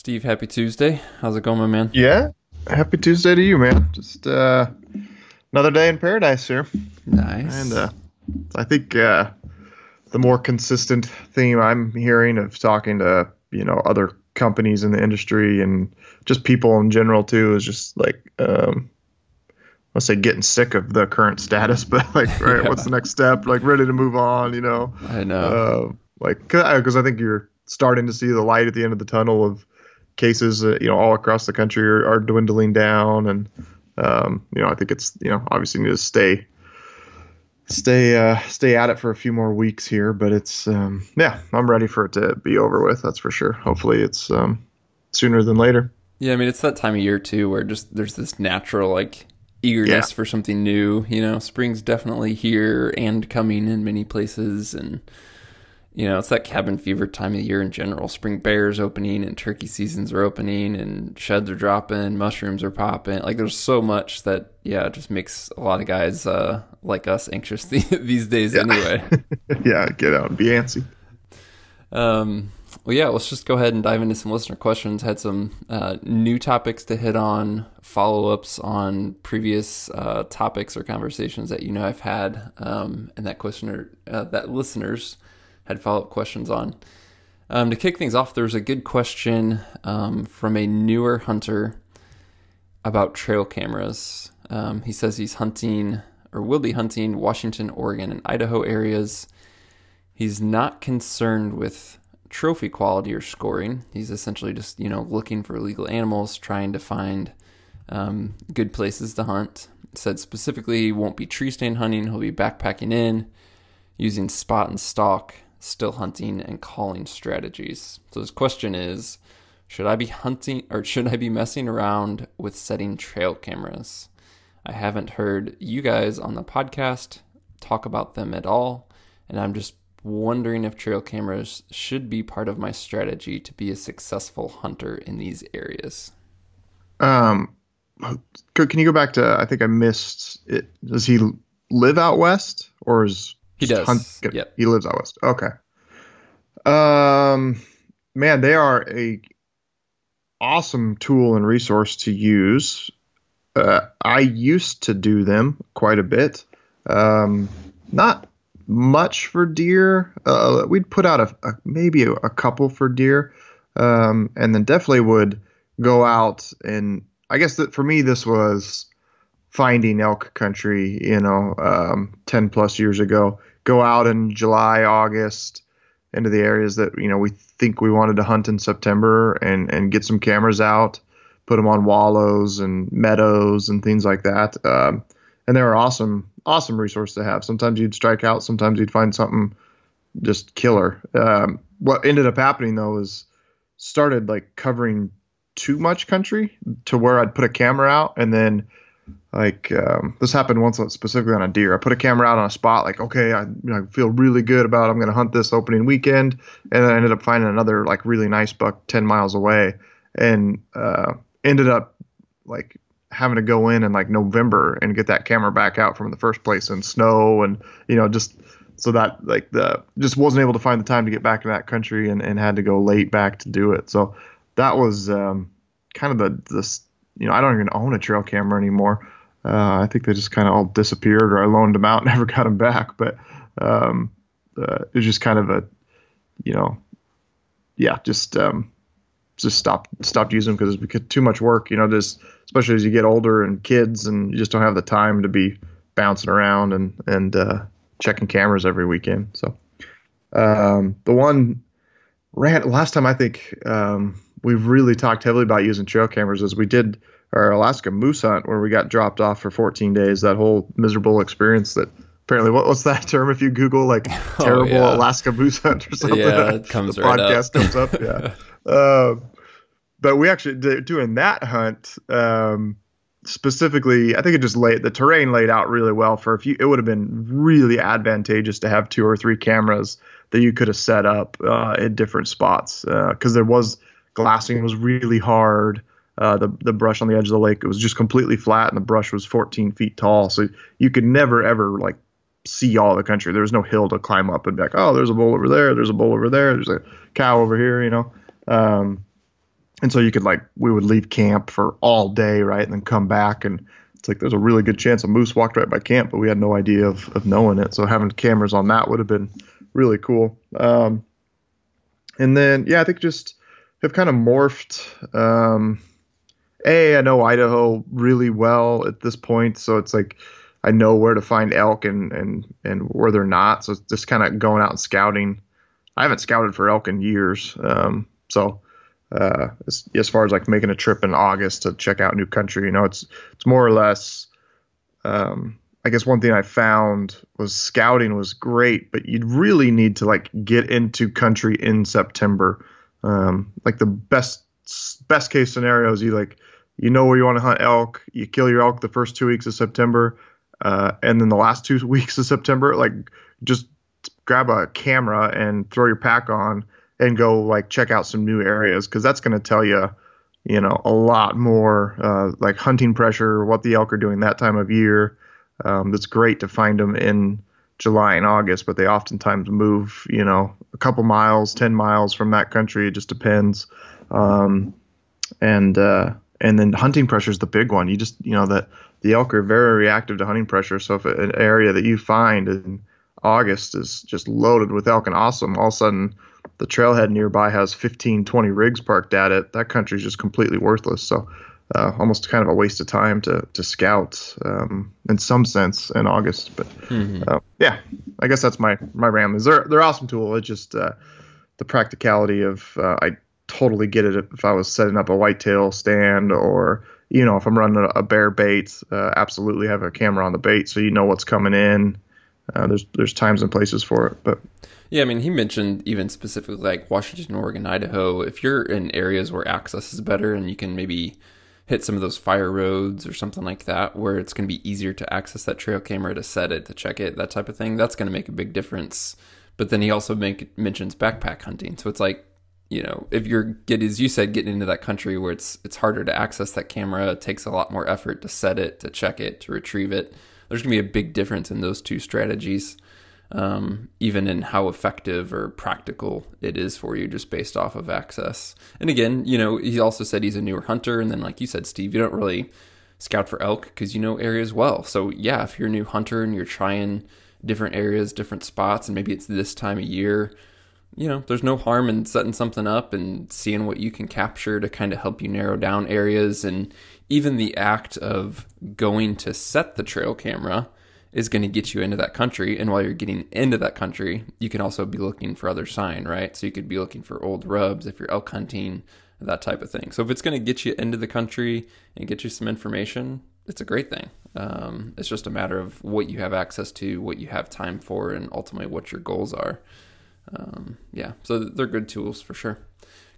Steve, happy Tuesday. How's it going, my man? Yeah, happy Tuesday to you, man. Just uh, another day in paradise here. Nice. And uh, I think uh, the more consistent theme I'm hearing of talking to you know other companies in the industry and just people in general too is just like um, let's say getting sick of the current status, but like right, yeah. what's the next step? Like ready to move on, you know? I know. Uh, like because I think you're starting to see the light at the end of the tunnel of cases, uh, you know, all across the country are, are dwindling down, and um, you know, I think it's you know obviously need to stay stay uh, stay at it for a few more weeks here, but it's um, yeah, I'm ready for it to be over with. That's for sure. Hopefully, it's um, sooner than later. Yeah, I mean, it's that time of year too where just there's this natural like eagerness yeah. for something new. You know, spring's definitely here and coming in many places, and you know, it's that cabin fever time of year in general. Spring bears opening and turkey seasons are opening and sheds are dropping, mushrooms are popping. Like there's so much that yeah, it just makes a lot of guys uh, like us anxious these days yeah. anyway. yeah, get out and be antsy. Um, well, yeah, let's just go ahead and dive into some listener questions. Had some uh, new topics to hit on, follow ups on previous uh, topics or conversations that you know I've had, um, and that questioner uh, that listeners had follow up questions on. Um, to kick things off, there's a good question um, from a newer hunter about trail cameras. Um, he says he's hunting or will be hunting Washington, Oregon, and Idaho areas. He's not concerned with trophy quality or scoring. He's essentially just you know looking for legal animals, trying to find um, good places to hunt. Said specifically, he won't be tree stand hunting. He'll be backpacking in, using spot and stalk still hunting and calling strategies. So his question is, should I be hunting or should I be messing around with setting trail cameras? I haven't heard you guys on the podcast talk about them at all, and I'm just wondering if trail cameras should be part of my strategy to be a successful hunter in these areas. Um, can you go back to? I think I missed it. Does he live out west, or is he does. Hunt, yep. He lives out west. Okay. Um, man, they are a awesome tool and resource to use. Uh, I used to do them quite a bit. Um, not much for deer. Uh, we'd put out a, a maybe a, a, couple for deer, um, and then definitely would go out and I guess that for me this was finding elk country. You know, um, ten plus years ago go out in July, August into the areas that you know we think we wanted to hunt in September and and get some cameras out, put them on wallows and meadows and things like that. Um, and they're awesome, awesome resource to have. Sometimes you'd strike out, sometimes you'd find something just killer. Um, what ended up happening though is started like covering too much country to where I'd put a camera out and then like um, this happened once specifically on a deer. I put a camera out on a spot, like okay, I, you know, I feel really good about it. I'm going to hunt this opening weekend, and I ended up finding another like really nice buck ten miles away, and uh, ended up like having to go in in like November and get that camera back out from the first place in snow and you know just so that like the just wasn't able to find the time to get back to that country and, and had to go late back to do it. So that was um, kind of the this you know I don't even own a trail camera anymore. Uh, I think they just kind of all disappeared, or I loaned them out, and never got them back. But um, uh, it was just kind of a, you know, yeah, just um, just stopped stopped using them because it's too much work. You know, just especially as you get older and kids, and you just don't have the time to be bouncing around and and uh, checking cameras every weekend. So um, the one ran last time I think um, we really talked heavily about using trail cameras as we did our Alaska moose hunt where we got dropped off for 14 days. That whole miserable experience that apparently what, what's that term if you Google like oh, terrible oh, yeah. Alaska moose hunt or something? Yeah, it comes the right podcast up. comes up. Yeah. uh, but we actually did, doing that hunt um, specifically. I think it just laid the terrain laid out really well for if you. It would have been really advantageous to have two or three cameras that you could have set up uh, at different spots because uh, there was glassing was really hard. Uh, the the brush on the edge of the lake it was just completely flat and the brush was 14 feet tall so you could never ever like see all the country there was no hill to climb up and be like oh there's a bull over there there's a bull over there there's a cow over here you know um, and so you could like we would leave camp for all day, right, and then come back and it's like there's a really good chance a moose walked right by camp, but we had no idea of, of knowing it. So having cameras on that would have been really cool. Um, and then yeah, I think just have kind of morphed. Um, a, I know Idaho really well at this point, so it's like I know where to find elk and and and where they're not. So it's just kind of going out and scouting. I haven't scouted for elk in years, um, so uh, as, as, far as like making a trip in August to check out new country, you know, it's it's more or less. Um, I guess one thing I found was scouting was great, but you'd really need to like get into country in September. Um, like the best best case scenario is you like you know where you want to hunt elk, you kill your elk the first two weeks of September, uh, and then the last two weeks of September, like just grab a camera and throw your pack on and go like check out some new areas because that's going to tell you you know a lot more uh, like hunting pressure what the elk are doing that time of year. Um, it's great to find them in july and august but they oftentimes move you know a couple miles 10 miles from that country. It just depends. Um, and uh, and then hunting pressure is the big one. You just you know that the elk are very reactive to hunting pressure. So if an area that you find in august is just loaded with elk and awesome all of a sudden the trailhead nearby has 15, 20 rigs parked at it, that country's just completely worthless. So uh, almost kind of a waste of time to to scout um, in some sense in August. But mm-hmm. uh, yeah, I guess that's my my Ramblings. They're they're awesome tool. It's just uh, the practicality of uh, I totally get it if I was setting up a whitetail stand or you know if I'm running a, a bear bait, uh, absolutely have a camera on the bait so you know what's coming in. Uh, there's there's times and places for it, but yeah, I mean, he mentioned even specifically like Washington, Oregon, Idaho. If you're in areas where access is better and you can maybe hit some of those fire roads or something like that, where it's going to be easier to access that trail camera to set it, to check it, that type of thing, that's going to make a big difference. But then he also make, mentions backpack hunting. So it's like, you know, if you're get as you said, getting into that country where it's it's harder to access that camera, it takes a lot more effort to set it, to check it, to retrieve it. There's gonna be a big difference in those two strategies um, even in how effective or practical it is for you just based off of access. And again, you know, he also said he's a newer hunter. And then, like you said, Steve, you don't really scout for elk because you know areas well. So, yeah, if you're a new hunter and you're trying different areas, different spots, and maybe it's this time of year, you know, there's no harm in setting something up and seeing what you can capture to kind of help you narrow down areas. And even the act of going to set the trail camera is going to get you into that country. And while you're getting into that country, you can also be looking for other sign, right? So you could be looking for old rubs if you're elk hunting, that type of thing. So if it's going to get you into the country and get you some information, it's a great thing. Um, it's just a matter of what you have access to, what you have time for, and ultimately what your goals are. Um, yeah, so they're good tools for sure.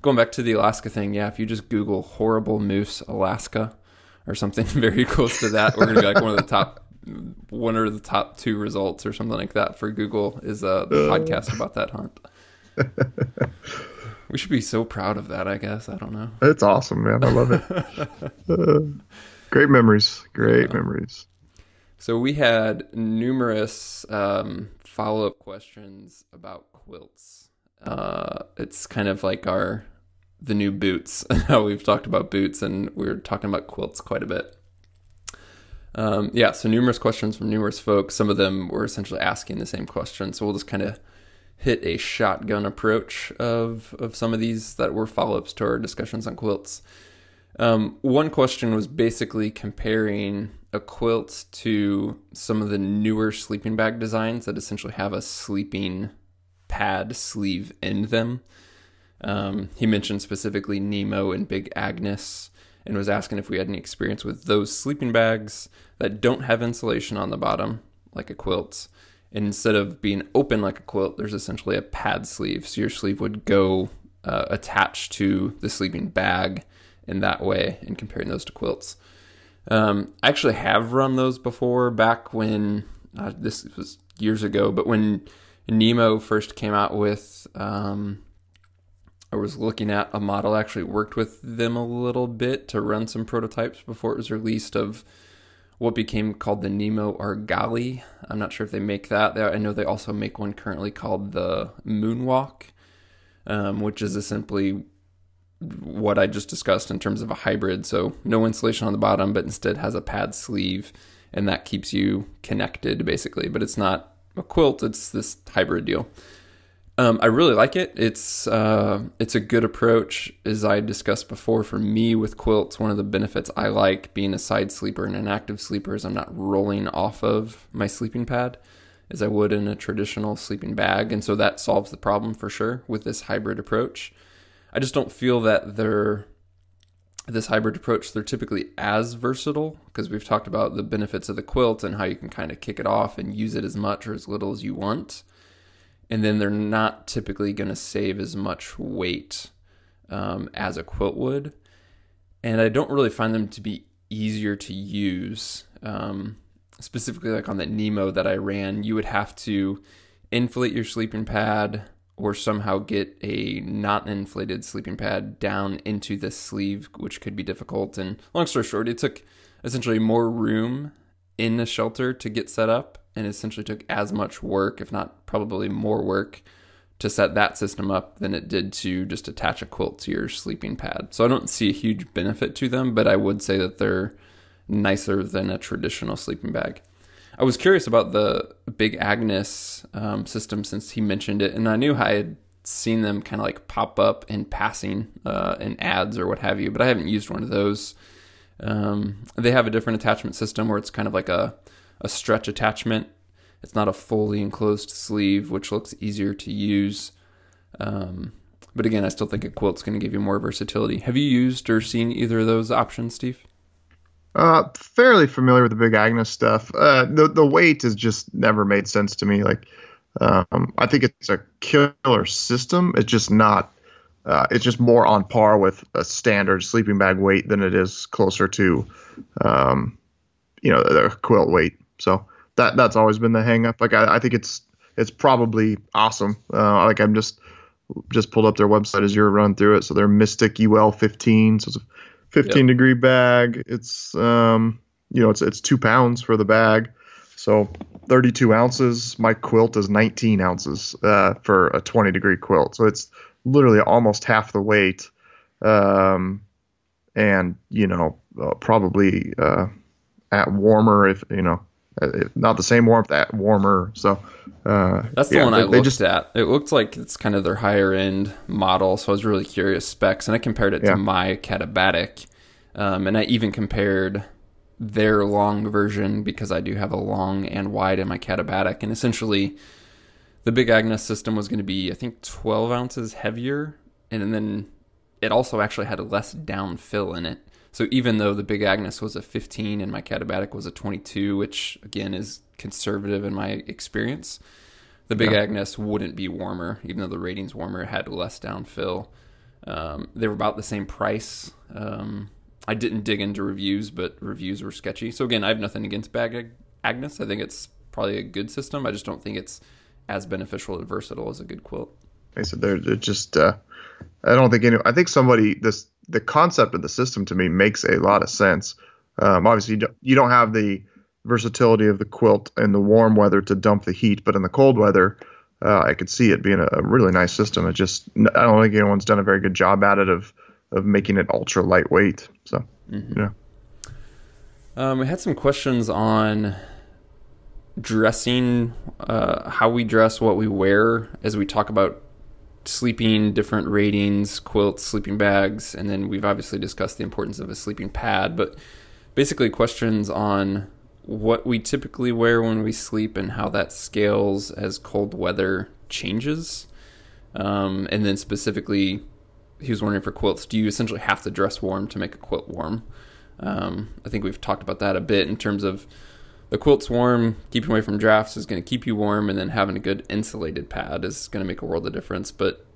Going back to the Alaska thing, yeah, if you just Google horrible moose Alaska or something very close to that, we're going to be like one of the top one of the top two results or something like that for Google is uh, the uh. podcast about that hunt. we should be so proud of that. I guess I don't know. It's awesome, man. I love it. uh, great memories. Great yeah. memories. So we had numerous um, follow up questions about quilts. Uh, it's kind of like our the new boots. How we've talked about boots, and we are talking about quilts quite a bit. Um, yeah, so numerous questions from numerous folks. Some of them were essentially asking the same question. So we'll just kind of hit a shotgun approach of of some of these that were follow ups to our discussions on quilts. Um, one question was basically comparing a quilt to some of the newer sleeping bag designs that essentially have a sleeping pad sleeve in them. Um, he mentioned specifically Nemo and Big Agnes and was asking if we had any experience with those sleeping bags that don't have insulation on the bottom, like a quilt. And instead of being open like a quilt, there's essentially a pad sleeve. So your sleeve would go uh, attached to the sleeping bag in that way, and comparing those to quilts. Um, I actually have run those before back when uh, this was years ago, but when Nemo first came out with um, I was looking at a model, actually worked with them a little bit to run some prototypes before it was released of what became called the Nemo Argali. I'm not sure if they make that. I know they also make one currently called the Moonwalk, um, which is simply what I just discussed in terms of a hybrid. So no insulation on the bottom, but instead has a pad sleeve, and that keeps you connected basically. But it's not a quilt; it's this hybrid deal. Um, I really like it. It's uh, it's a good approach, as I discussed before. For me, with quilts, one of the benefits I like being a side sleeper and an active sleeper is I'm not rolling off of my sleeping pad as I would in a traditional sleeping bag, and so that solves the problem for sure with this hybrid approach. I just don't feel that they're this hybrid approach they're typically as versatile because we've talked about the benefits of the quilt and how you can kind of kick it off and use it as much or as little as you want and then they're not typically going to save as much weight um, as a quilt would and i don't really find them to be easier to use um, specifically like on that nemo that i ran you would have to inflate your sleeping pad or somehow get a not inflated sleeping pad down into the sleeve, which could be difficult. And long story short, it took essentially more room in the shelter to get set up, and essentially took as much work, if not probably more work, to set that system up than it did to just attach a quilt to your sleeping pad. So I don't see a huge benefit to them, but I would say that they're nicer than a traditional sleeping bag. I was curious about the Big Agnes um, system since he mentioned it, and I knew I had seen them kind of like pop up in passing uh, in ads or what have you, but I haven't used one of those. Um, they have a different attachment system where it's kind of like a, a stretch attachment. It's not a fully enclosed sleeve, which looks easier to use. Um, but again, I still think a quilt's going to give you more versatility. Have you used or seen either of those options, Steve? Uh, fairly familiar with the Big Agnes stuff. Uh, the the weight has just never made sense to me. Like, um, I think it's a killer system. It's just not. Uh, it's just more on par with a standard sleeping bag weight than it is closer to, um, you know, the quilt weight. So that that's always been the hangup. Like, I, I think it's it's probably awesome. Uh, like I'm just just pulled up their website as you're running through it. So they're Mystic UL 15. So it's a 15 yep. degree bag. It's um, you know, it's it's two pounds for the bag, so 32 ounces. My quilt is 19 ounces uh, for a 20 degree quilt, so it's literally almost half the weight. Um, and you know, uh, probably uh, at warmer if you know not the same warmth that warmer. So uh, that's the yeah, one I looked just, at. It looked like it's kind of their higher end model. So I was really curious specs, and I compared it yeah. to my Katabatic, um, and I even compared their long version because I do have a long and wide in my Katabatic, and essentially the Big Agnes system was going to be I think 12 ounces heavier, and then it also actually had less downfill in it. So even though the Big Agnes was a 15 and my Katabatic was a 22, which again is conservative in my experience, the Big yeah. Agnes wouldn't be warmer, even though the rating's warmer. It had less downfill. Um, they were about the same price. Um, I didn't dig into reviews, but reviews were sketchy. So again, I have nothing against Big Agnes. I think it's probably a good system. I just don't think it's as beneficial and versatile as a good quilt. I said they're, they're just. Uh, I don't think any. I think somebody this the concept of the system to me makes a lot of sense. Um, obviously, you don't, you don't have the versatility of the quilt in the warm weather to dump the heat, but in the cold weather, uh, I could see it being a, a, really nice system. It just I don't think anyone's done a very good job at it of of making it ultra lightweight. So mm-hmm. yeah. Um, we had some questions on dressing, uh, how we dress, what we wear, as we talk about sleeping, different ratings, quilts, sleeping bags, and then we've obviously discussed the importance of a sleeping pad, but basically questions on what we typically wear when we sleep and how that scales as cold weather changes. Um, and then specifically, he was wondering for quilts, do you essentially have to dress warm to make a quilt warm? Um, I think we've talked about that a bit in terms of the quilt's warm, keeping away from drafts is going to keep you warm, and then having a good insulated pad is going to make a world of difference. But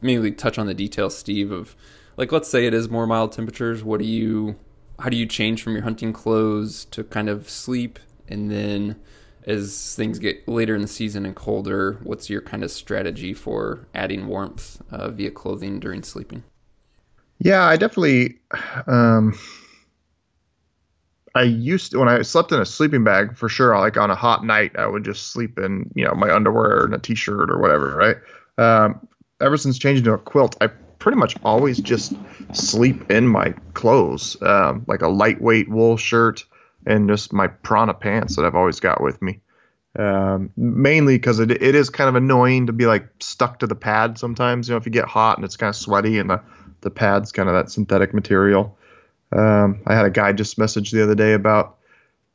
mainly touch on the details, Steve, of like let's say it is more mild temperatures. What do you, how do you change from your hunting clothes to kind of sleep, and then as things get later in the season and colder, what's your kind of strategy for adding warmth uh, via clothing during sleeping? Yeah, I definitely. Um I used to, when I slept in a sleeping bag for sure. Like on a hot night, I would just sleep in you know my underwear and a t-shirt or whatever, right? Um, ever since changing to a quilt, I pretty much always just sleep in my clothes, um, like a lightweight wool shirt and just my prana pants that I've always got with me. Um, mainly because it, it is kind of annoying to be like stuck to the pad sometimes. You know, if you get hot and it's kind of sweaty and the, the pad's kind of that synthetic material. Um, I had a guy just message the other day about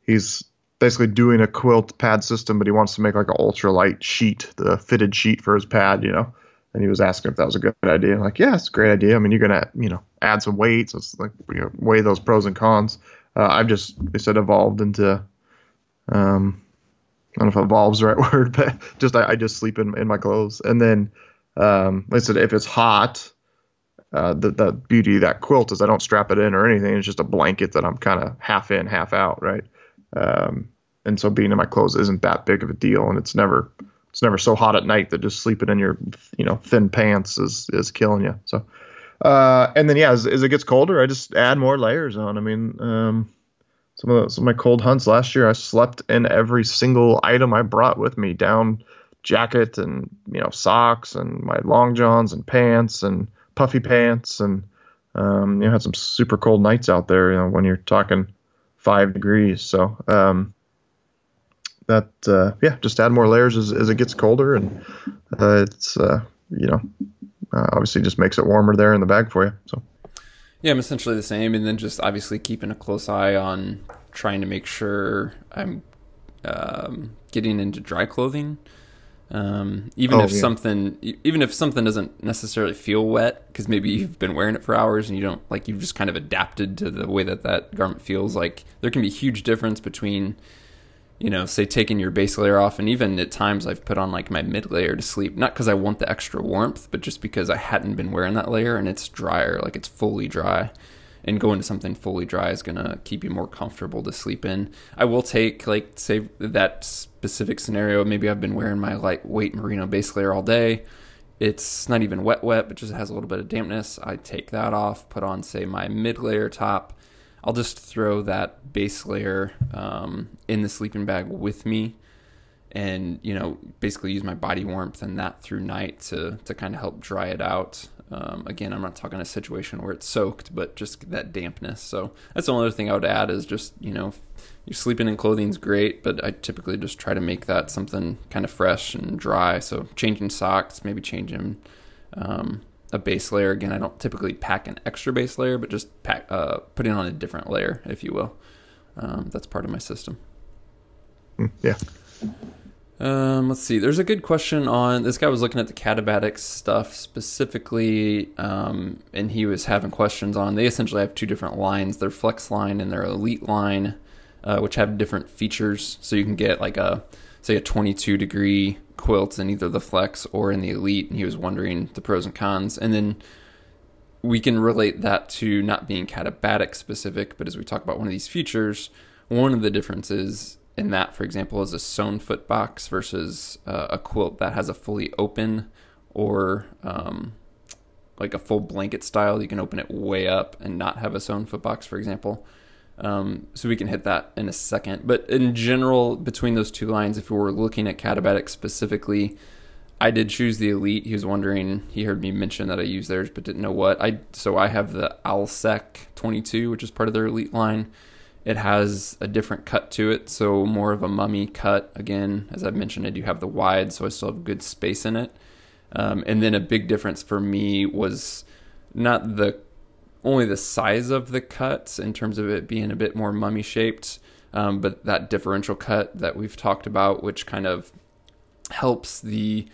he's basically doing a quilt pad system, but he wants to make like an ultralight sheet, the fitted sheet for his pad, you know. And he was asking if that was a good idea. I'm like, yeah, it's a great idea. I mean, you're gonna, you know, add some weights. It's like you know, weigh those pros and cons. Uh, I've just, they said, evolved into, um, I don't know if evolves the right word, but just I, I just sleep in, in my clothes. And then, um, like I said, if it's hot, uh, the the beauty of that quilt is I don't strap it in or anything. It's just a blanket that I'm kind of half in, half out, right? Um, and so being in my clothes isn't that big of a deal, and it's never it's never so hot at night that just sleeping in your you know thin pants is is killing you. So, uh, and then yeah, as, as, it gets colder, I just add more layers on. I mean, um, some of, the, some of my cold hunts last year, I slept in every single item I brought with me, down jacket and you know socks and my long johns and pants and puffy pants and um, you know had some super cold nights out there. You know when you're talking five degrees. So um, that uh, yeah, just add more layers as, as it gets colder, and uh, it's uh, you know uh, obviously just makes it warmer there in the bag for you. So. Yeah, I'm essentially the same, and then just obviously keeping a close eye on trying to make sure I'm um, getting into dry clothing. Um, even oh, if yeah. something, even if something doesn't necessarily feel wet, because maybe you've been wearing it for hours and you don't like, you've just kind of adapted to the way that that garment feels. Like there can be a huge difference between, you know, say taking your base layer off, and even at times I've put on like my mid layer to sleep, not because I want the extra warmth, but just because I hadn't been wearing that layer and it's drier, like it's fully dry and going to something fully dry is going to keep you more comfortable to sleep in. I will take like say that specific scenario. Maybe I've been wearing my lightweight merino base layer all day. It's not even wet wet, but just has a little bit of dampness. I take that off, put on say my mid layer top. I'll just throw that base layer um, in the sleeping bag with me and you know basically use my body warmth and that through night to to kind of help dry it out um, again, I'm not talking a situation where it's soaked, but just that dampness. So that's the only other thing I would add is just you know, you're sleeping in clothing is great, but I typically just try to make that something kind of fresh and dry. So changing socks, maybe changing um, a base layer. Again, I don't typically pack an extra base layer, but just pack uh, putting on a different layer, if you will. Um, that's part of my system. Mm, yeah. Um, let's see. There's a good question on this guy was looking at the Katabatic stuff specifically, um, and he was having questions on. They essentially have two different lines: their Flex line and their Elite line, uh, which have different features. So you can get like a say a 22 degree quilt in either the Flex or in the Elite. And he was wondering the pros and cons, and then we can relate that to not being Katabatic specific, but as we talk about one of these features, one of the differences in that, for example, is a sewn foot box versus uh, a quilt that has a fully open or um, like a full blanket style. You can open it way up and not have a sewn foot box, for example. Um, so we can hit that in a second. But in general, between those two lines, if we were looking at Katabatic specifically, I did choose the Elite. He was wondering, he heard me mention that I use theirs, but didn't know what. I So I have the Alsek 22, which is part of their Elite line. It has a different cut to it, so more of a mummy cut. Again, as I mentioned, I do have the wide, so I still have good space in it. Um, and then a big difference for me was not the only the size of the cuts in terms of it being a bit more mummy shaped, um, but that differential cut that we've talked about, which kind of helps the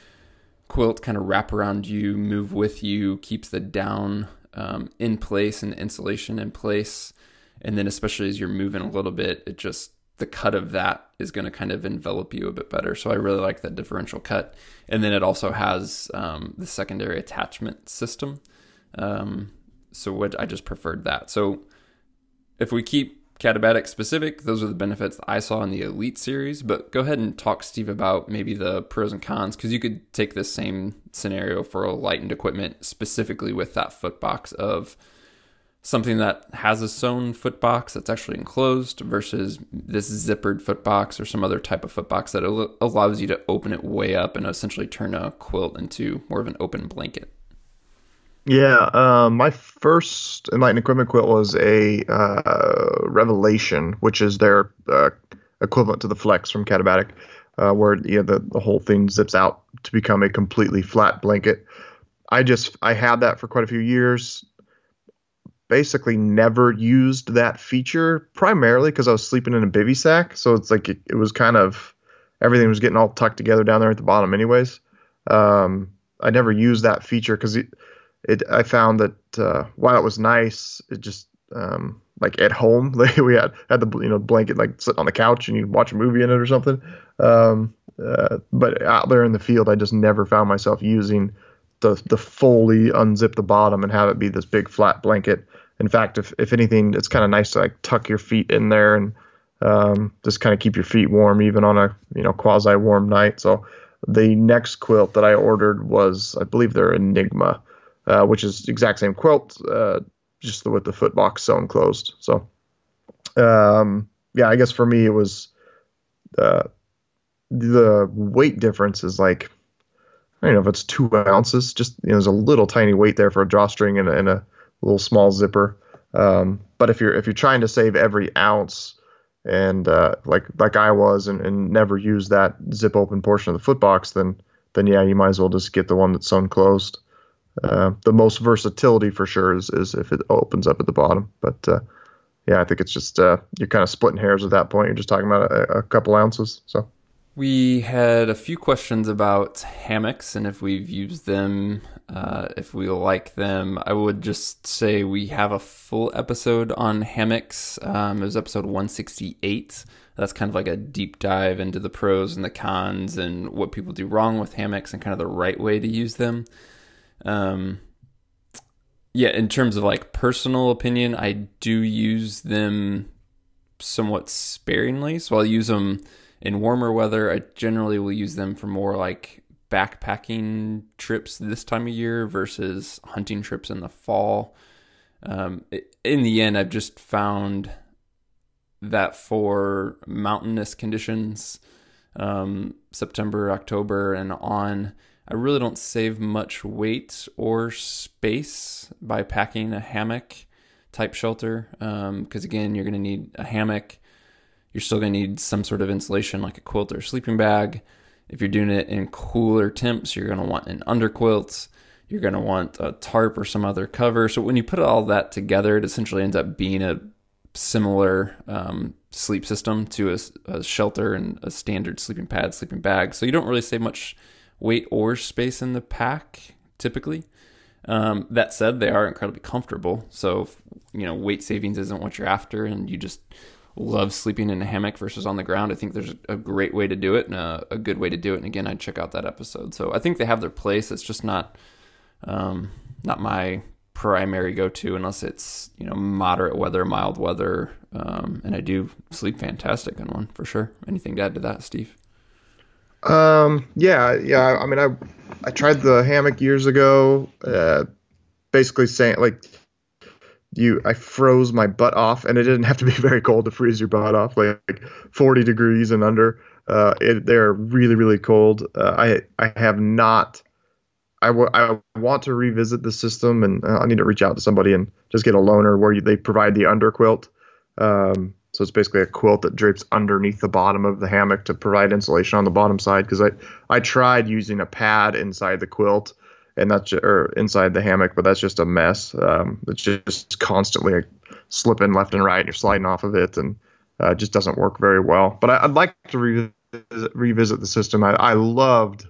quilt kind of wrap around you, move with you, keeps the down um, in place and insulation in place and then especially as you're moving a little bit it just the cut of that is going to kind of envelop you a bit better. So i really like that differential cut. And then it also has um, the secondary attachment system. Um, so what i just preferred that. So if we keep Katabatic specific, those are the benefits I saw in the Elite series. But go ahead and talk, Steve, about maybe the pros and cons because you could take this same scenario for Enlightened Equipment specifically with that foot box of something that has a sewn foot box that's actually enclosed versus this zippered foot box or some other type of foot box that allows you to open it way up and essentially turn a quilt into more of an open blanket. Yeah, um, my first Enlightened Equipment quilt was a uh, Revelation, which is their uh, equivalent to the Flex from Katabatic, uh, where yeah, the, the whole thing zips out to become a completely flat blanket. I just I had that for quite a few years. Basically, never used that feature primarily because I was sleeping in a bivy sack, so it's like it, it was kind of everything was getting all tucked together down there at the bottom, anyways. Um, I never used that feature because it it I found that uh, while it was nice, it just um, like at home we had had the you know blanket like sit on the couch and you'd watch a movie in it or something. Um, uh, but out there in the field, I just never found myself using the fully unzip the bottom and have it be this big flat blanket. In fact, if if anything, it's kind of nice to like tuck your feet in there and um, just kind of keep your feet warm even on a you know quasi warm night. So the next quilt that I ordered was I believe their Enigma uh, which is exact same quilt, uh, just with the foot box sewn closed. So, um, yeah, I guess for me it was uh, the weight difference is like I don't know if it's two ounces. Just you know, there's a little tiny weight there for a drawstring and, and a little small zipper. Um, but if you're if you're trying to save every ounce and uh, like like I was and, and never use that zip open portion of the foot box, then then yeah, you might as well just get the one that's sewn closed. Uh, the most versatility for sure is, is if it opens up at the bottom. But uh, yeah, I think it's just uh, you're kind of splitting hairs at that point. You're just talking about a, a, couple ounces. So we had a few questions about hammocks and if we've used them, uh, if we like them. I would just say we have a full episode on hammocks. Um, it was episode 168. That's kind of like a deep dive into the pros and the cons and what people do wrong with hammocks and kind of the right way to use them. Um, yeah, in terms of like personal opinion, I do use them somewhat sparingly. So I'll use them in warmer weather. I generally will use them for more like backpacking trips this time of year versus hunting trips in the fall. Um, in the end, I've just found that for mountainous conditions, um, September, October, and on, I really don't save much weight or space by packing a hammock type shelter. Because um, again, you're going to need a hammock. You're still going to need some sort of insulation like a quilt or a sleeping bag. If you're doing it in cooler temps, you're going to want an underquilt. You're going to want a tarp or some other cover. So when you put all that together, it essentially ends up being a similar um, sleep system to a, a, shelter and a standard sleeping pad, sleeping bag. So you don't really save much weight or space in the pack typically. Um, that said, they are incredibly comfortable. So, if, you know, weight savings isn't what you're after, and you just love sleeping in a hammock versus on the ground. I think there's a great way to do it and a, a good way to do it. And again, I'd check out that episode. So I think they have their place. It's just not, um, not my primary go-to unless it's you know moderate weather, mild weather, um, and I do sleep fantastic in one for sure. Anything to add to that, Steve? Um, yeah, yeah. I mean, I I tried the hammock years ago. Uh, basically saying like you, I froze my butt off, and it didn't have to be very cold to freeze your butt off, like, like 40 degrees and under. Uh, it, they're really really cold. Uh, I I have not. I, w- I want to revisit the system, and uh, I need to reach out to somebody and just get a loaner where you, they provide the underquilt. Um, so it's basically a quilt that drapes underneath the bottom of the hammock to provide insulation on the bottom side. Because I I tried using a pad inside the quilt and that's or inside the hammock, but that's just a mess. Um, it's just constantly slipping left and right, and you're sliding off of it, and uh, it just doesn't work very well. But I, would like to revisit, revisit the system. I, I loved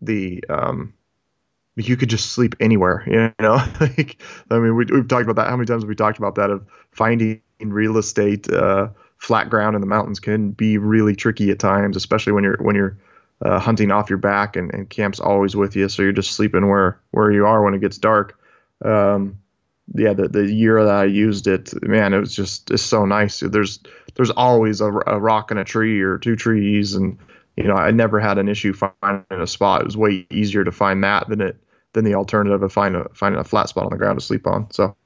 the um, you could just sleep anywhere, you know. like, I mean, we, have talked about that. How many times have we talked about that? Of finding real estate, uh, flat ground in the mountains can be really tricky at times, especially when you're when you're uh, hunting off your back and, and, camp's always with you, so you're just sleeping where where you are when it gets dark. Um, yeah, the the year that I used it, man, it was just it's so nice. There's there's always a, a rock and a tree or two trees, and you know I never had an issue finding a spot. It was way easier to find that than it than the alternative of finding a finding a flat spot on the ground to sleep on. So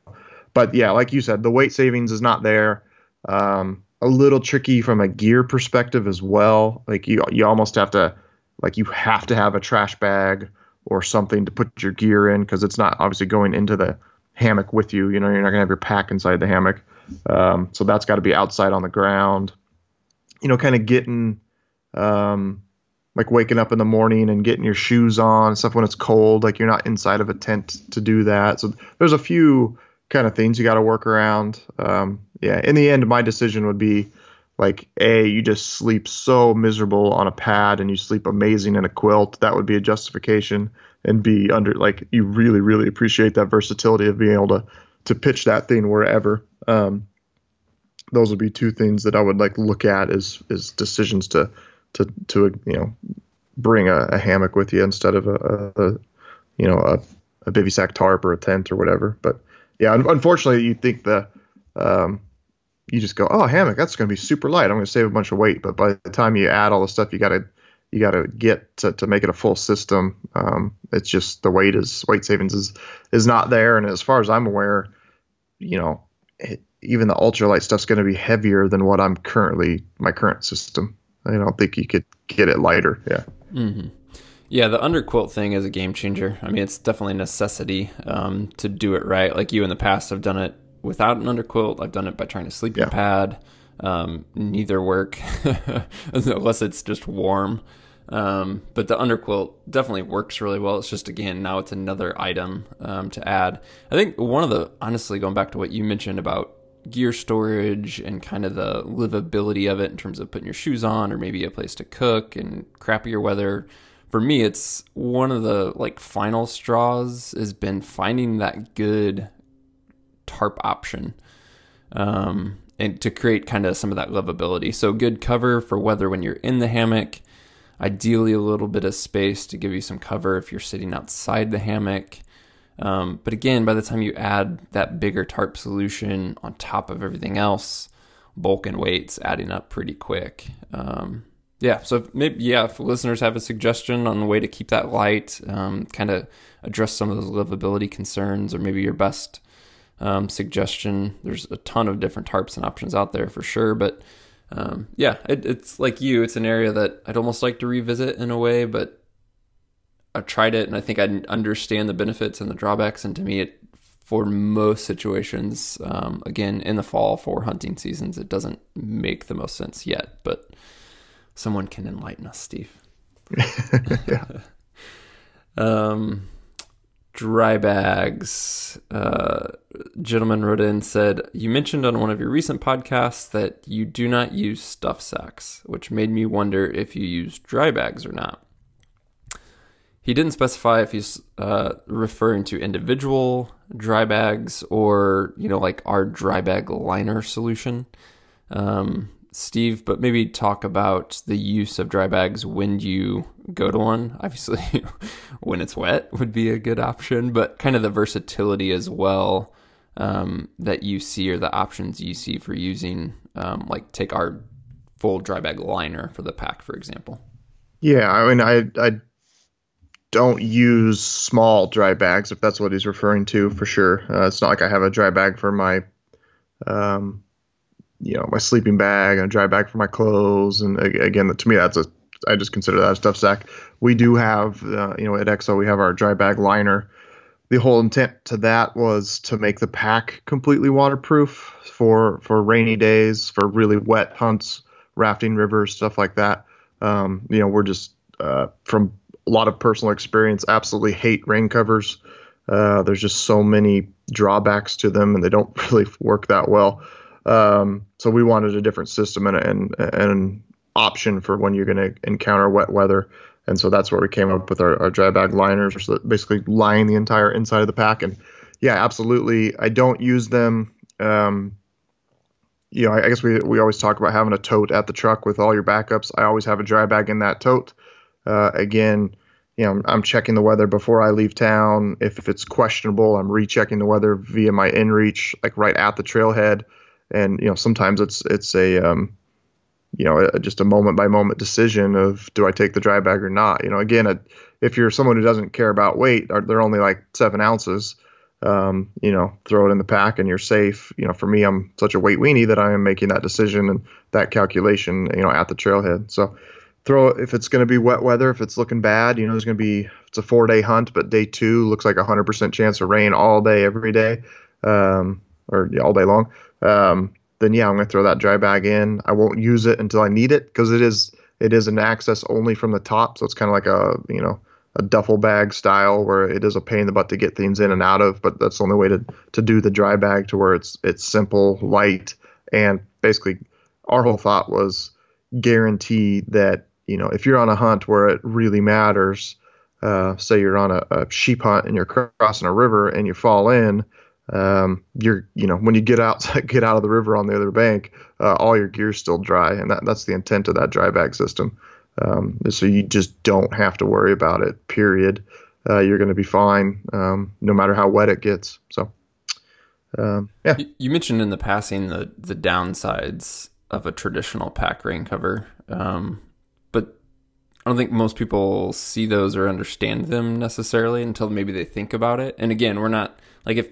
but yeah, like you said, the weight savings is not there. Um, a little tricky from a gear perspective as well. Like you, you almost have to, like you have to have a trash bag or something to put your gear in because it's not obviously going into the hammock with you. You know, you're not gonna have your pack inside the hammock. Um, so that's got to be outside on the ground. You know, kind of getting um, like waking up in the morning and getting your shoes on stuff when it's cold. Like you're not inside of a tent to do that. So there's a few kind of things you got to work around. Um, yeah, in the end, my decision would be like a you just sleep so miserable on a pad and you sleep amazing in a quilt. That would be a justification. And be under like you really really appreciate that versatility of being able to to pitch that thing wherever. Um, those would be two things that i would like look at as as decisions to to to you know bring a, a hammock with you instead of a, a, you know a, a bivy sack tarp or a tent or whatever. But yeah unfortunately you think the um, you just go, oh, hammock, that's going to be super light. I'm going to save a bunch of weight. But by the time you add all the stuff you got to you got to get to, make it a full system, um, it's just the weight is weight savings is is not there. And as far as I'm aware, you know, it, even the ultralight stuff's going to be heavier than what I'm currently my current system. I don't think you could get it lighter. Yeah. Mm-hmm. Yeah, the underquilt thing is a game changer. I mean, it's definitely a necessity um, to do it right. Like you in the past have done it without an underquilt. I've done it by trying to sleep yeah. in pad. Um, neither work unless it's just warm. Um, but the underquilt definitely works really well. It's just again now it's another item um, to add. I think one of the honestly going back to what you mentioned about gear storage and kind of the livability of it in terms of putting your shoes on or maybe a place to cook and crappier weather. For me, it's one of the like final straws has been finding that good tarp option um, and to create kind of some of that livability. So good cover for weather when you're in the hammock. Ideally, a little bit of space to give you some cover if you're sitting outside the hammock. Um, but again, by the time you add that bigger tarp solution on top of everything else, bulk and weight's adding up pretty quick. Um, yeah, so maybe yeah, if listeners have a suggestion on the way to keep that light, um, kind of address some of those livability concerns, or maybe your best um, suggestion. There's a ton of different tarps and options out there for sure, but um, yeah, it, it's like you. It's an area that I'd almost like to revisit in a way, but I've tried it and I think I understand the benefits and the drawbacks. And to me, it for most situations, um, again in the fall for hunting seasons, it doesn't make the most sense yet. But someone can enlighten us, Steve. yeah. um dry bags. Uh, gentleman wrote in said, You mentioned on one of your recent podcasts that you do not use stuff sacks, which made me wonder if you use dry bags or not. He didn't specify if he's uh, referring to individual dry bags or, you know, like our dry bag liner solution. Um, Steve, but maybe talk about the use of dry bags when you go to one. Obviously, when it's wet would be a good option, but kind of the versatility as well um, that you see or the options you see for using, um, like take our full dry bag liner for the pack, for example. Yeah, I mean, I I don't use small dry bags if that's what he's referring to for sure. Uh, it's not like I have a dry bag for my um, you know my sleeping bag and a dry bag for my clothes and again to me that's a I just consider that a stuff sack. We do have uh, you know at EXO we have our dry bag liner. The whole intent to that was to make the pack completely waterproof for for rainy days, for really wet hunts, rafting rivers, stuff like that. Um, you know we're just uh, from a lot of personal experience, absolutely hate rain covers. Uh, there's just so many drawbacks to them, and they don't really work that well. Um, so we wanted a different system and, and, and an option for when you're going to encounter wet weather. And so that's where we came up with our, our dry bag liners, which basically line the entire inside of the pack. And yeah, absolutely. I don't use them. Um, you know, I, I guess we, we always talk about having a tote at the truck with all your backups. I always have a dry bag in that tote. Uh, again, you know, I'm, I'm, checking the weather before I leave town. If, if it's questionable, I'm rechecking the weather via my inReach, like right at the trailhead and you know sometimes it's it's a um, you know a, just a moment by moment decision of do I take the dry bag or not. You know, again, a, if you're someone who doesn't care about weight, they're only like seven ounces. Um, you know, throw it in the pack and you're safe. You know, for me, I'm such a weight weenie that I am making that decision and that calculation, you know, at the trailhead. So, throw it if it's going to be wet weather, if it's looking bad, you know, there's going to be it's a four day hunt, but day two looks like a hundred percent chance of rain all day every day, um, or all day long. Um, then yeah, I'm going to throw that dry bag in. I won't use it until I need it because it is it is an access only from the top, so it's kind of like a you know a duffel bag style where it is a pain in the butt to get things in and out of, but that's the only way to to do the dry bag to where it's it's simple, light, and basically our whole thought was guarantee that you know if you're on a hunt where it really matters, uh, say you're on a, a sheep hunt and you're crossing a river and you fall in, um, you're you know when you get out get out of the river on the other bank, uh, all your gear's still dry, and that, that's the intent of that dry bag system. Um, so you just don't have to worry about it. Period. Uh, you're going to be fine, um, no matter how wet it gets. So, um, yeah. You mentioned in the passing the the downsides of a traditional pack rain cover, um, but I don't think most people see those or understand them necessarily until maybe they think about it. And again, we're not like if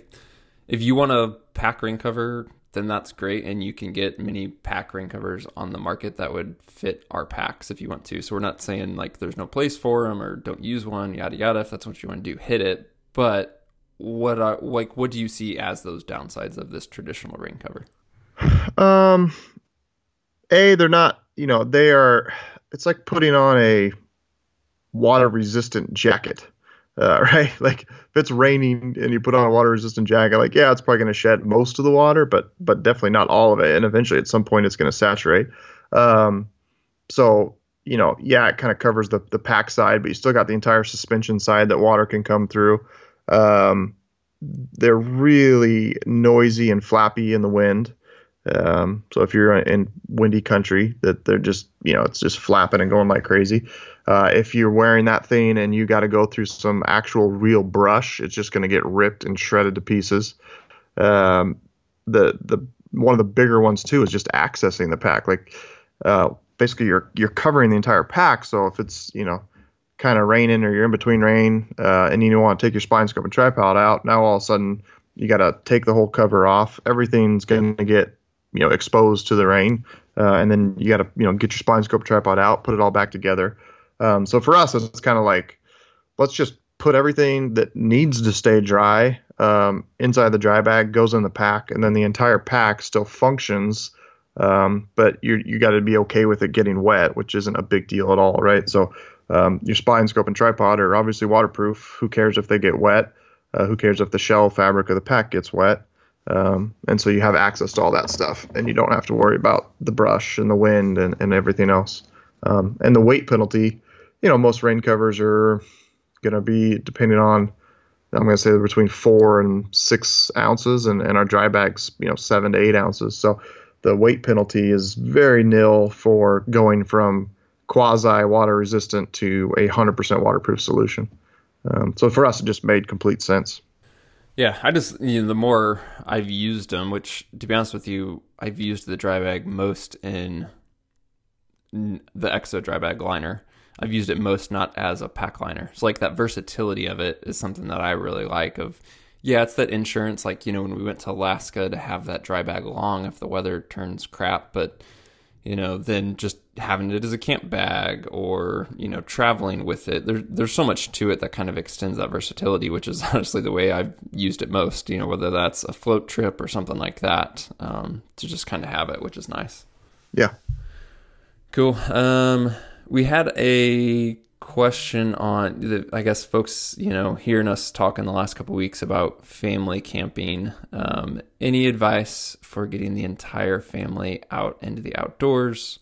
if you want a pack rain cover, then that's great, and you can get many pack rain covers on the market that would fit our packs if you want to. So we're not saying like there's no place for them or don't use one, yada yada. If that's what you want to do, hit it. But what are like what do you see as those downsides of this traditional rain cover? Um, a they're not. You know, they are. It's like putting on a water resistant jacket uh, right? Like if it's raining and you put on a water resistant jacket, like yeah, it's probably going to shed most of the water, but but definitely not all of it. And eventually, at some point, it's going to saturate. Um, so you know, yeah, it kind of covers the the pack side, but you still got the entire suspension side that water can come through. Um, they're really noisy and flappy in the wind. Um, so if you're in windy country, that they're just you know it's just flapping and going like crazy. Uh, if you're wearing that thing and you got to go through some actual real brush, it's just going to get ripped and shredded to pieces. Um, the the one of the bigger ones too is just accessing the pack. Like uh, basically you're you're covering the entire pack. So if it's you know kind of raining or you're in between rain uh, and you want to take your spotting scope and tripod out, now all of a sudden you got to take the whole cover off. Everything's going to get you know exposed to the rain, uh, and then you got to you know get your spotting scope tripod out, put it all back together. Um, so for us, it's kind of like let's just put everything that needs to stay dry um, inside the dry bag, goes in the pack, and then the entire pack still functions. Um, but you you got to be okay with it getting wet, which isn't a big deal at all, right? So um, your spotting scope and tripod are obviously waterproof. Who cares if they get wet? Uh, who cares if the shell fabric of the pack gets wet? Um, and so you have access to all that stuff, and you don't have to worry about the brush and the wind and, and everything else. Um, and the weight penalty, you know, most rain covers are going to be depending on, I'm going to say between four and six ounces, and, and our dry bags, you know, seven to eight ounces. So the weight penalty is very nil for going from quasi water resistant to a 100% waterproof solution. Um, so for us, it just made complete sense. Yeah, I just you know, the more I've used them, which to be honest with you, I've used the dry bag most in the EXO dry bag liner. I've used it most not as a pack liner. So like that versatility of it is something that I really like. Of yeah, it's that insurance. Like you know when we went to Alaska to have that dry bag along if the weather turns crap, but you know then just having it as a camp bag or you know traveling with it. There's there's so much to it that kind of extends that versatility, which is honestly the way I've used it most. You know whether that's a float trip or something like that um, to just kind of have it, which is nice. Yeah. Cool. Um, we had a question on the, I guess folks, you know, hearing us talk in the last couple weeks about family camping. Um, any advice for getting the entire family out into the outdoors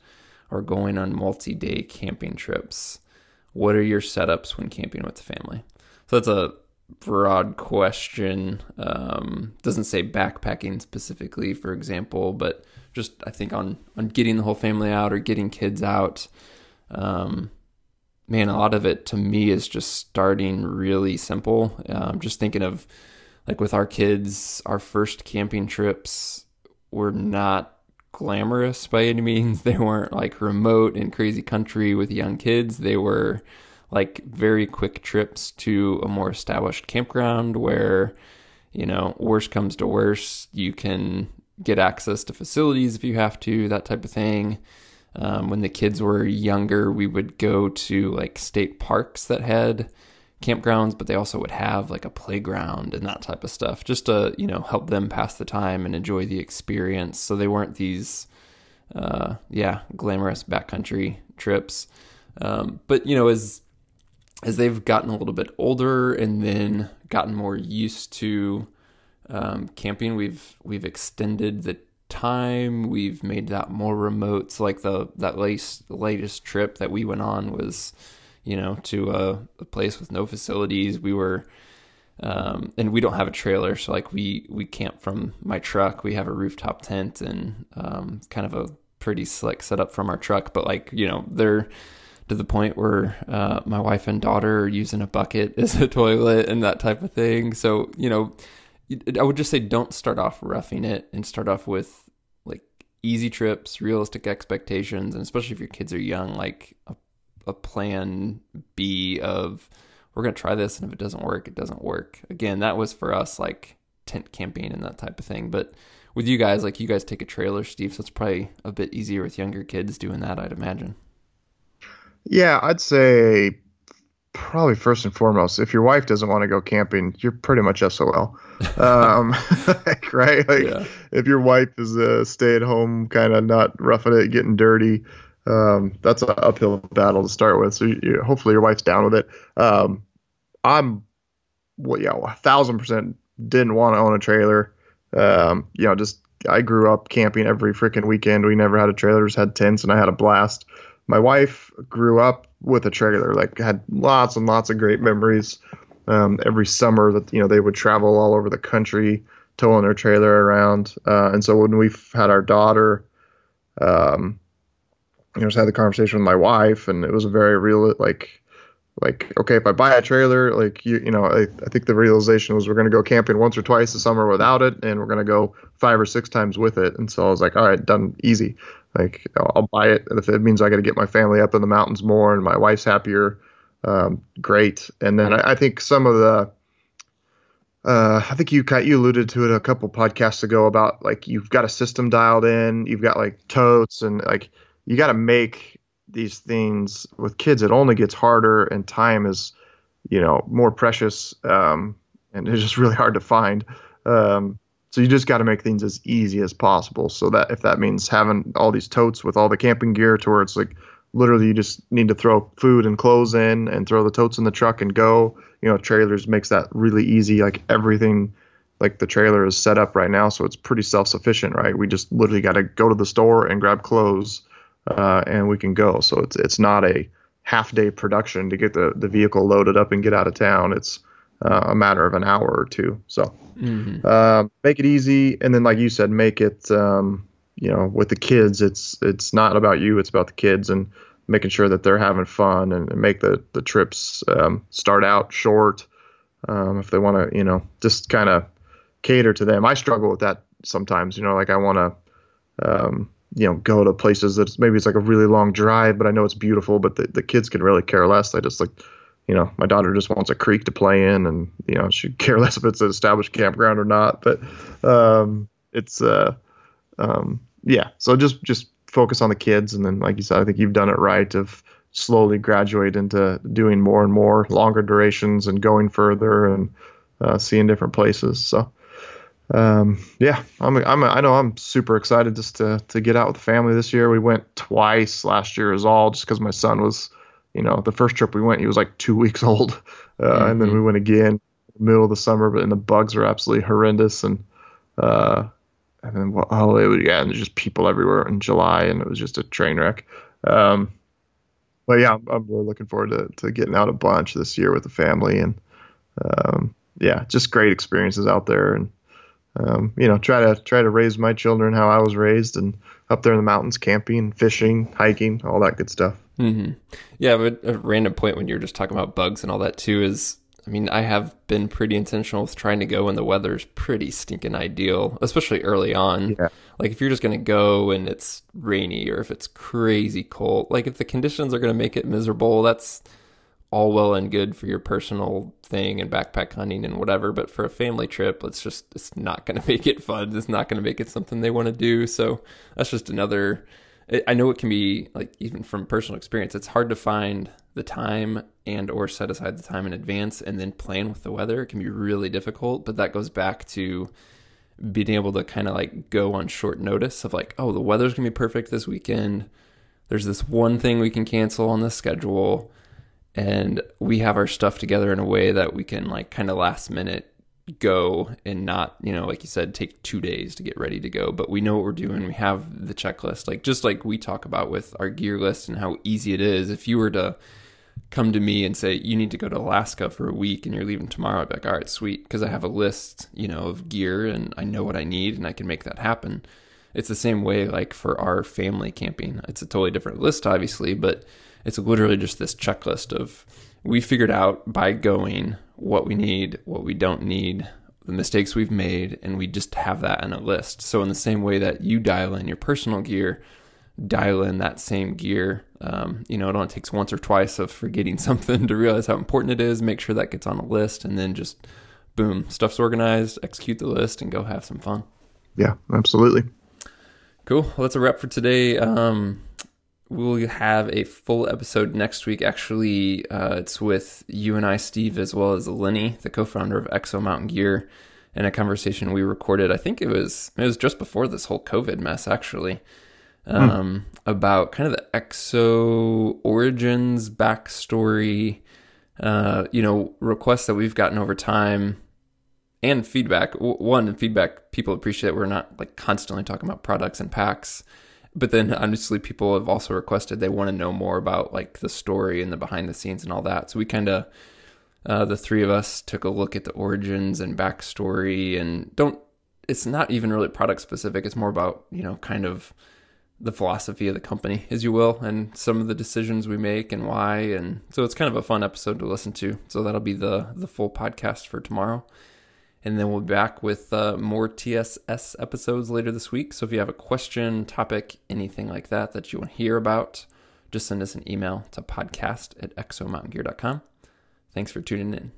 or going on multi-day camping trips? What are your setups when camping with the family? So that's a broad question. Um, doesn't say backpacking specifically, for example, but just I think on on getting the whole family out or getting kids out um, man, a lot of it to me is just starting really simple. Um, just thinking of like with our kids, our first camping trips were not glamorous by any means. They weren't like remote and crazy country with young kids. They were like very quick trips to a more established campground where, you know, worst comes to worst, you can get access to facilities if you have to, that type of thing. Um, when the kids were younger, we would go to like state parks that had campgrounds, but they also would have like a playground and that type of stuff just to, you know, help them pass the time and enjoy the experience. So they weren't these, uh, yeah, glamorous backcountry trips. Um, but, you know, as, as they've gotten a little bit older and then gotten more used to um, camping, we've we've extended the time. We've made that more remote. So like the that latest latest trip that we went on was, you know, to a, a place with no facilities. We were. Um, and we don't have a trailer, so like we we camp from my truck. We have a rooftop tent and um, kind of a pretty slick setup from our truck. But like you know, they're to the point where uh, my wife and daughter are using a bucket as a toilet and that type of thing. So you know, I would just say don't start off roughing it and start off with like easy trips, realistic expectations, and especially if your kids are young, like a, a plan B of we're gonna try this, and if it doesn't work, it doesn't work. Again, that was for us like tent camping and that type of thing. But with you guys, like you guys take a trailer, Steve, so it's probably a bit easier with younger kids doing that, I'd imagine. Yeah, I'd say probably first and foremost, if your wife doesn't want to go camping, you're pretty much SOL. Um, like, right? Like, yeah. if your wife is a stay at home, kind of not roughing it, getting dirty, um, that's an uphill battle to start with. So you, hopefully your wife's down with it. Um, I'm, well, yeah, a thousand percent didn't want to own a trailer. Um, you know, just I grew up camping every freaking weekend. We never had a trailer, just had tents, and I had a blast my wife grew up with a trailer, like had lots and lots of great memories. Um, every summer that you know they would travel all over the country towing their trailer around. Uh, and so when we had our daughter, um, you know, just had the conversation with my wife, and it was a very real like like okay if i buy a trailer like you you know i, I think the realization was we're going to go camping once or twice a summer without it and we're going to go five or six times with it. And so i was like all right done easy. Like i'll buy it. If it means i got to get my family up in the mountains more and my wife's happier um, great. And then I, I, think some of the uh, I think you you alluded to it a couple podcasts ago about like you've got a system dialed in, you've got like totes and like you got to make these things with kids, it only gets harder, and time is, you know, more precious, um, and it's just really hard to find. Um, so you just got to make things as easy as possible. So that if that means having all these totes with all the camping gear, to where it's like literally you just need to throw food and clothes in and throw the totes in the truck and go. You know, trailers makes that really easy. Like everything, like the trailer is set up right now, so it's pretty self-sufficient, right? We just literally got to go to the store and grab clothes uh, and we can go. So it's it's not a half day production to get the, the vehicle loaded up and get out of town. It's uh, a matter of an hour or two. So mm-hmm. uh, make it easy, and then like you said, make it um, you know with the kids. It's it's not about you. It's about the kids and making sure that they're having fun and, and make the the trips um, start out short. Um, if they want to, you know, just kind of cater to them. I struggle with that sometimes. You know, like I want to. Um, you know go to places that maybe it's like a really long drive, but I know it's beautiful. But the, the kids can really care less. They just like you know my daughter just wants a creek to play in, and you know she care less if it's an established campground or not. But um, it's uh, um, yeah. So just just focus on the kids, and then like you said, I think you've done it right of slowly graduate into doing more and more longer durations and going further and uh, seeing different places. So um, yeah, I'm, I'm, I know I'm super excited just to, to get out with the family this year. We went twice last year as all just because my son was, you know, the first trip we went, he was like two weeks old. Uh, mm-hmm. and then we went again middle of the summer, but and the bugs were absolutely horrendous. And, uh, and then well, oh, it was, yeah, and there's just people everywhere in July and it was just a train wreck. Um, but yeah, I'm, I'm, really looking forward to, to getting out a bunch this year with the family and, um, yeah, just great experiences out there. And, um, you know, try to try to raise my children how I was raised, and up there in the mountains, camping, fishing, hiking, all that good stuff. Mm-hmm. Yeah, but a random point when you're just talking about bugs and all that too is, I mean, I have been pretty intentional with trying to go when the weather's pretty stinking ideal, especially early on. Yeah. Like if you're just gonna go and it's rainy or if it's crazy cold, like if the conditions are gonna make it miserable, that's all well and good for your personal thing and backpack hunting and whatever, but for a family trip, it's just it's not going to make it fun. It's not going to make it something they want to do. So that's just another I know it can be like even from personal experience, it's hard to find the time and or set aside the time in advance and then plan with the weather. It can be really difficult, but that goes back to being able to kind of like go on short notice of like, oh, the weather's gonna be perfect this weekend. There's this one thing we can cancel on the schedule, and we have our stuff together in a way that we can like kind of last minute go and not, you know, like you said, take two days to get ready to go. But we know what we're doing. We have the checklist, like just like we talk about with our gear list and how easy it is. If you were to come to me and say you need to go to Alaska for a week and you're leaving tomorrow, I'd be like, all right, sweet, because I have a list, you know, of gear and I know what I need and I can make that happen. It's the same way like for our family camping. It's a totally different list, obviously, but it's literally just this checklist of we figured out by going what we need, what we don't need, the mistakes we've made, and we just have that in a list. So in the same way that you dial in your personal gear, dial in that same gear. Um, you know, it only takes once or twice of forgetting something to realize how important it is. Make sure that gets on a list, and then just boom, stuff's organized. Execute the list and go have some fun. Yeah, absolutely. Cool. Well, that's a wrap for today. Um, we'll have a full episode next week. Actually, uh, it's with you and I, Steve, as well as Lenny, the co-founder of Exo Mountain Gear, and a conversation we recorded. I think it was it was just before this whole COVID mess, actually, um, hmm. about kind of the Exo origins, backstory. Uh, you know, requests that we've gotten over time and feedback. One, feedback people appreciate. We're not like constantly talking about products and packs but then honestly people have also requested they want to know more about like the story and the behind the scenes and all that. So we kind of uh, the three of us took a look at the origins and backstory and don't it's not even really product specific. It's more about you know kind of the philosophy of the company as you will and some of the decisions we make and why. And so it's kind of a fun episode to listen to. So that'll be the the full podcast for tomorrow and then we'll be back with uh, more TSS episodes later this week. So if you have a question, topic, anything like that that you want to hear about, just send us an email to podcast at exomountaingear.com. Thanks for tuning in.